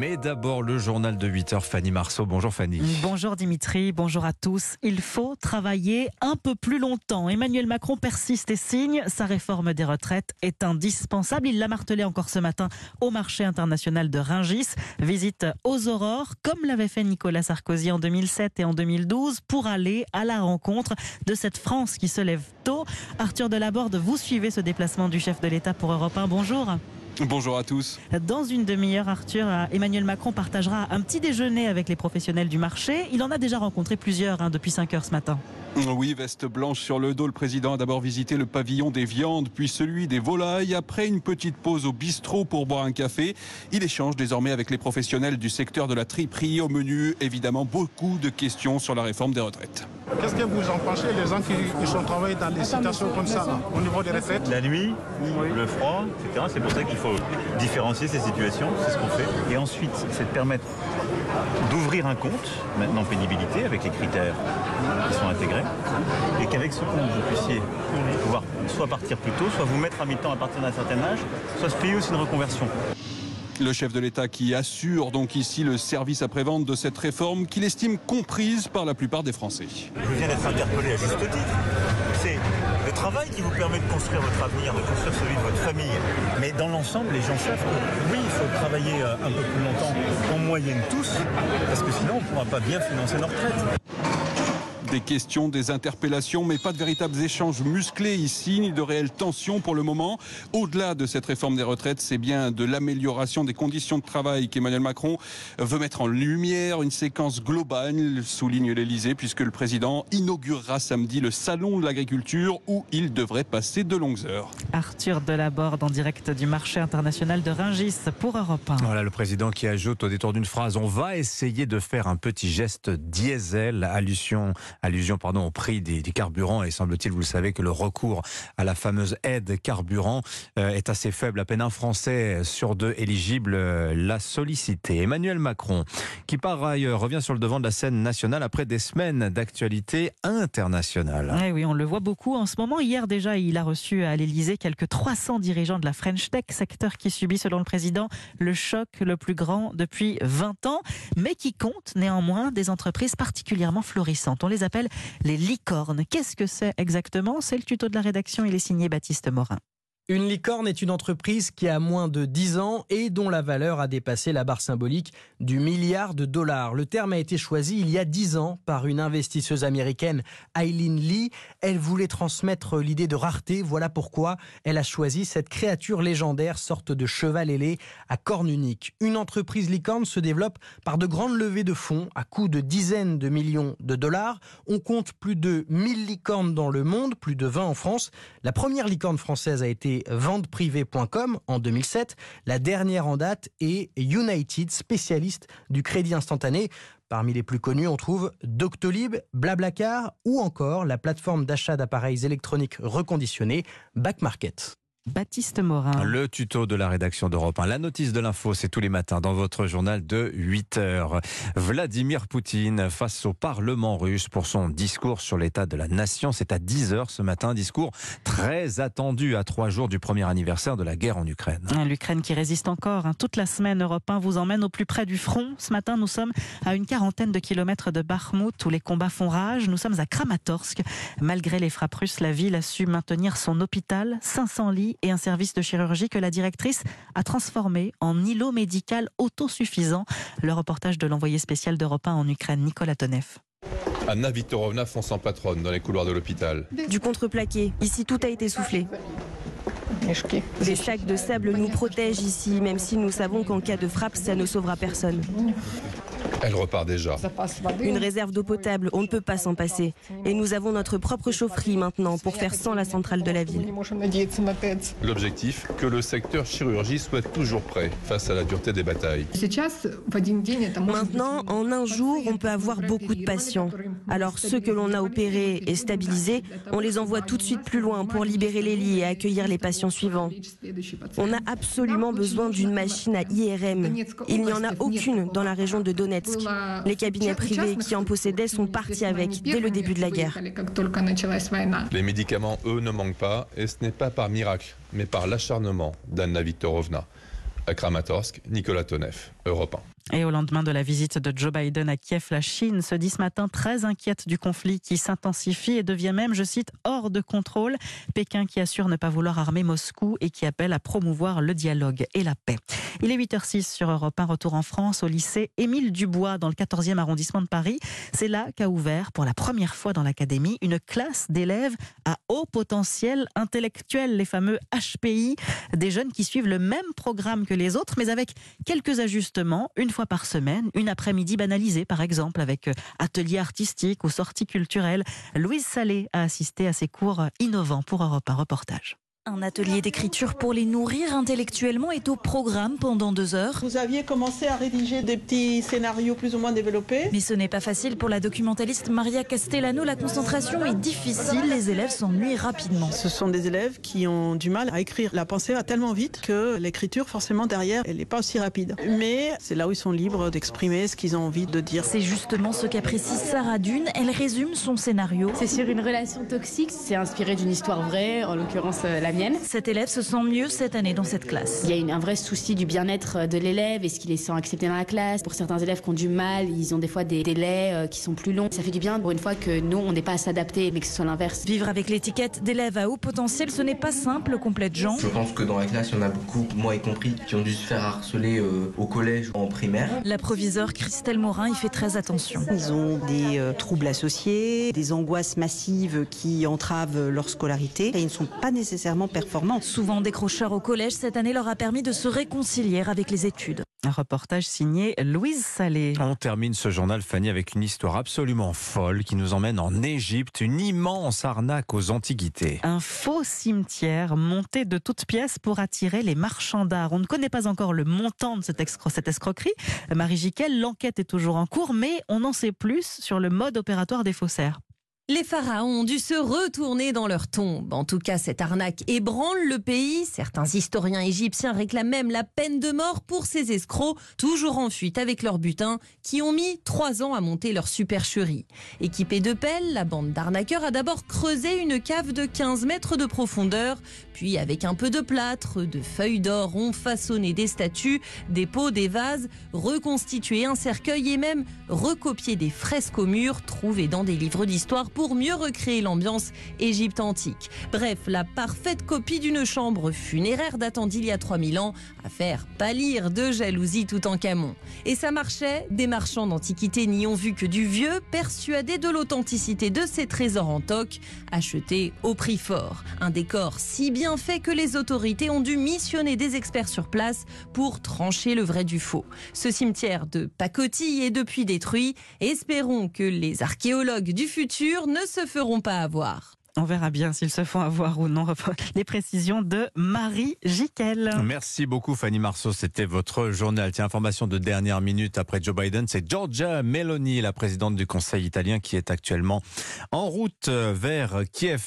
Mais d'abord, le journal de 8 h Fanny Marceau. Bonjour Fanny. Bonjour Dimitri, bonjour à tous. Il faut travailler un peu plus longtemps. Emmanuel Macron persiste et signe. Sa réforme des retraites est indispensable. Il l'a martelé encore ce matin au marché international de Ringis. Visite aux aurores, comme l'avait fait Nicolas Sarkozy en 2007 et en 2012, pour aller à la rencontre de cette France qui se lève tôt. Arthur Delaborde, vous suivez ce déplacement du chef de l'État pour Europe 1. Bonjour. Bonjour à tous. Dans une demi-heure, Arthur, Emmanuel Macron partagera un petit déjeuner avec les professionnels du marché. Il en a déjà rencontré plusieurs hein, depuis 5 heures ce matin. Oui, veste blanche sur le dos, le président a d'abord visité le pavillon des viandes, puis celui des volailles. Après une petite pause au bistrot pour boire un café, il échange désormais avec les professionnels du secteur de la triperie. Au menu, évidemment, beaucoup de questions sur la réforme des retraites. Qu'est-ce que vous en pensez, les gens qui, sont travaillés dans des situations comme ça, au niveau des retraites La nuit, le froid, etc. C'est pour ça qu'il faut différencier ces situations, c'est ce qu'on fait. Et ensuite, c'est de permettre d'ouvrir un compte, maintenant pénibilité, avec les critères qui sont intégrés, et qu'avec ce compte, vous puissiez pouvoir soit partir plus tôt, soit vous mettre à mi-temps à partir d'un certain âge, soit se payer aussi une reconversion. Le chef de l'État qui assure donc ici le service après-vente de cette réforme qu'il estime comprise par la plupart des Français. Je viens d'être interpellé à juste titre. C'est le travail qui vous permet de construire votre avenir, de construire celui de votre famille. Mais dans l'ensemble, les gens savent que oui, il faut travailler euh, un peu plus longtemps, en moyenne tous, parce que sinon on ne pourra pas bien financer nos retraites. Des questions, des interpellations, mais pas de véritables échanges musclés ici, ni de réelles tensions pour le moment. Au-delà de cette réforme des retraites, c'est bien de l'amélioration des conditions de travail qu'Emmanuel Macron veut mettre en lumière. Une séquence globale, souligne l'Elysée, puisque le président inaugurera samedi le salon de l'agriculture où il devrait passer de longues heures. Arthur Delaborde en direct du marché international de Ringis pour Europe 1. Voilà le président qui ajoute au détour d'une phrase on va essayer de faire un petit geste diesel, allusion allusion pardon, au prix des, carburants. Et semble-t-il, vous le savez, que le recours à la fameuse aide carburant euh, est assez faible. À peine un Français sur deux éligible euh, l'a sollicité. Emmanuel Macron, qui par ailleurs revient sur le devant de la scène nationale après des semaines d'actualité internationale. Eh oui, on le voit beaucoup en ce moment. Hier déjà, il a reçu à l'Elysée quelques 300 dirigeants de la French Tech, secteur qui subit, selon le président, le choc le plus grand depuis 20 ans, mais qui compte néanmoins des entreprises particulièrement florissantes. On les appelle les licornes. Qu'est-ce que c'est exactement? C'est le tuto de la rédaction, il est signé Baptiste Morin. Une licorne est une entreprise qui a moins de 10 ans et dont la valeur a dépassé la barre symbolique du milliard de dollars. Le terme a été choisi il y a 10 ans par une investisseuse américaine, Eileen Lee. Elle voulait transmettre l'idée de rareté. Voilà pourquoi elle a choisi cette créature légendaire, sorte de cheval ailé à cornes uniques. Une entreprise licorne se développe par de grandes levées de fonds à coût de dizaines de millions de dollars. On compte plus de 1000 licornes dans le monde, plus de 20 en France. La première licorne française a été en 2007. La dernière en date est United, spécialiste du crédit instantané. Parmi les plus connus, on trouve Doctolib, Blablacar ou encore la plateforme d'achat d'appareils électroniques reconditionnés Backmarket. Baptiste Morin. Le tuto de la rédaction d'Europe 1. La notice de l'info, c'est tous les matins dans votre journal de 8 heures. Vladimir Poutine face au Parlement russe pour son discours sur l'état de la nation. C'est à 10 heures ce matin. Discours très attendu à trois jours du premier anniversaire de la guerre en Ukraine. L'Ukraine qui résiste encore. Hein. Toute la semaine, Europe 1 vous emmène au plus près du front. Ce matin, nous sommes à une quarantaine de kilomètres de Bakhmut où les combats font rage. Nous sommes à Kramatorsk. Malgré les frappes russes, la ville a su maintenir son hôpital, 500 lits et un service de chirurgie que la directrice a transformé en îlot médical autosuffisant. Le reportage de l'envoyé spécial d'Europe 1 en Ukraine, Nicolas Tonev. Anna Vitorovna fonce sans patronne dans les couloirs de l'hôpital. Du contreplaqué. Ici, tout a été soufflé. Des sacs de sable nous protègent ici, même si nous savons qu'en cas de frappe, ça ne sauvera personne. Elle repart déjà. Une réserve d'eau potable, on ne peut pas s'en passer. Et nous avons notre propre chaufferie maintenant pour faire sans la centrale de la ville. L'objectif, que le secteur chirurgie soit toujours prêt face à la dureté des batailles. Maintenant, en un jour, on peut avoir beaucoup de patients. Alors ceux que l'on a opérés et stabilisés, on les envoie tout de suite plus loin pour libérer les lits et accueillir les patients suivants. On a absolument besoin d'une machine à IRM. Il n'y en a aucune dans la région de Donetsk. Les cabinets privés qui en possédaient sont partis avec dès le début de la guerre. Les médicaments, eux, ne manquent pas, et ce n'est pas par miracle, mais par l'acharnement d'Anna Viktorovna. À Kramatorsk, Nicolas Tonev, Europe 1. Et au lendemain de la visite de Joe Biden à Kiev, la Chine se dit ce matin très inquiète du conflit qui s'intensifie et devient même, je cite, hors de contrôle. Pékin qui assure ne pas vouloir armer Moscou et qui appelle à promouvoir le dialogue et la paix. Il est 8h06 sur Europe 1, retour en France au lycée Émile Dubois dans le 14e arrondissement de Paris. C'est là qu'a ouvert pour la première fois dans l'académie une classe d'élèves à haut potentiel intellectuel, les fameux HPI, des jeunes qui suivent le même programme que les autres mais avec quelques ajustements, une fois par semaine, une après-midi banalisée par exemple avec euh, ateliers artistiques ou sorties culturelles. Louise Salé a assisté à ces cours innovants pour Europe un reportage. Un atelier d'écriture pour les nourrir intellectuellement est au programme pendant deux heures. Vous aviez commencé à rédiger des petits scénarios plus ou moins développés. Mais ce n'est pas facile pour la documentaliste Maria Castellano. La concentration est difficile, les élèves s'ennuient rapidement. Ce sont des élèves qui ont du mal à écrire. La pensée va tellement vite que l'écriture, forcément, derrière, elle n'est pas aussi rapide. Mais c'est là où ils sont libres d'exprimer ce qu'ils ont envie de dire. C'est justement ce qu'apprécie Sarah Dune. Elle résume son scénario. C'est sur une relation toxique. C'est inspiré d'une histoire vraie, en l'occurrence euh, la mienne. Cet élève se sent mieux cette année dans cette classe. Il y a un vrai souci du bien-être de l'élève. Est-ce qu'il est sent accepté dans la classe? Pour certains élèves qui ont du mal, ils ont des fois des délais euh, qui sont plus longs. Ça fait du bien pour une fois que nous, on n'est pas à s'adapter, mais que ce soit l'inverse. Vivre avec l'étiquette d'élève à haut potentiel, ce n'est pas simple, complète Jean. Je pense que dans la classe, il y en a beaucoup, moi y compris, qui ont dû se faire harceler euh, au collège ou en primaire. La proviseure Christelle Morin y fait très attention. Ils ont des euh, troubles associés, des angoisses massives qui entravent leur scolarité et ils ne sont pas nécessairement performants. Souvent décrocheurs au collège, cette année leur a permis de se réconcilier avec les études. Un reportage signé Louise Salé. On termine ce journal, Fanny, avec une histoire absolument folle qui nous emmène en Égypte, une immense arnaque aux antiquités. Un faux cimetière monté de toutes pièces pour attirer les marchands d'art. On ne connaît pas encore le montant de cette, cette escroquerie. Marie Jiquel, l'enquête est toujours en cours, mais on en sait plus sur le mode opératoire des faussaires. Les pharaons ont dû se retourner dans leur tombe. En tout cas, cette arnaque ébranle le pays. Certains historiens égyptiens réclament même la peine de mort pour ces escrocs, toujours en fuite avec leur butin, qui ont mis trois ans à monter leur supercherie. Équipée de pelles, la bande d'arnaqueurs a d'abord creusé une cave de 15 mètres de profondeur, puis avec un peu de plâtre, de feuilles d'or, ont façonné des statues, des pots, des vases, reconstitué un cercueil et même recopié des fresques au mur trouvées dans des livres d'histoire pour mieux recréer l'ambiance Égypte antique. Bref, la parfaite copie d'une chambre funéraire datant d'il y a 3000 ans à faire pâlir de jalousie tout en camon. Et ça marchait, des marchands d'antiquités n'y ont vu que du vieux, persuadés de l'authenticité de ces trésors en toc, achetés au prix fort. Un décor si bien fait que les autorités ont dû missionner des experts sur place pour trancher le vrai du faux. Ce cimetière de pacotille est depuis détruit. Espérons que les archéologues du futur ne se feront pas avoir. On verra bien s'ils se font avoir ou non. Les précisions de Marie Jiquel. Merci beaucoup Fanny Marceau, c'était votre journal. Tiens, information de dernière minute après Joe Biden, c'est Giorgia Meloni, la présidente du Conseil italien qui est actuellement en route vers Kiev.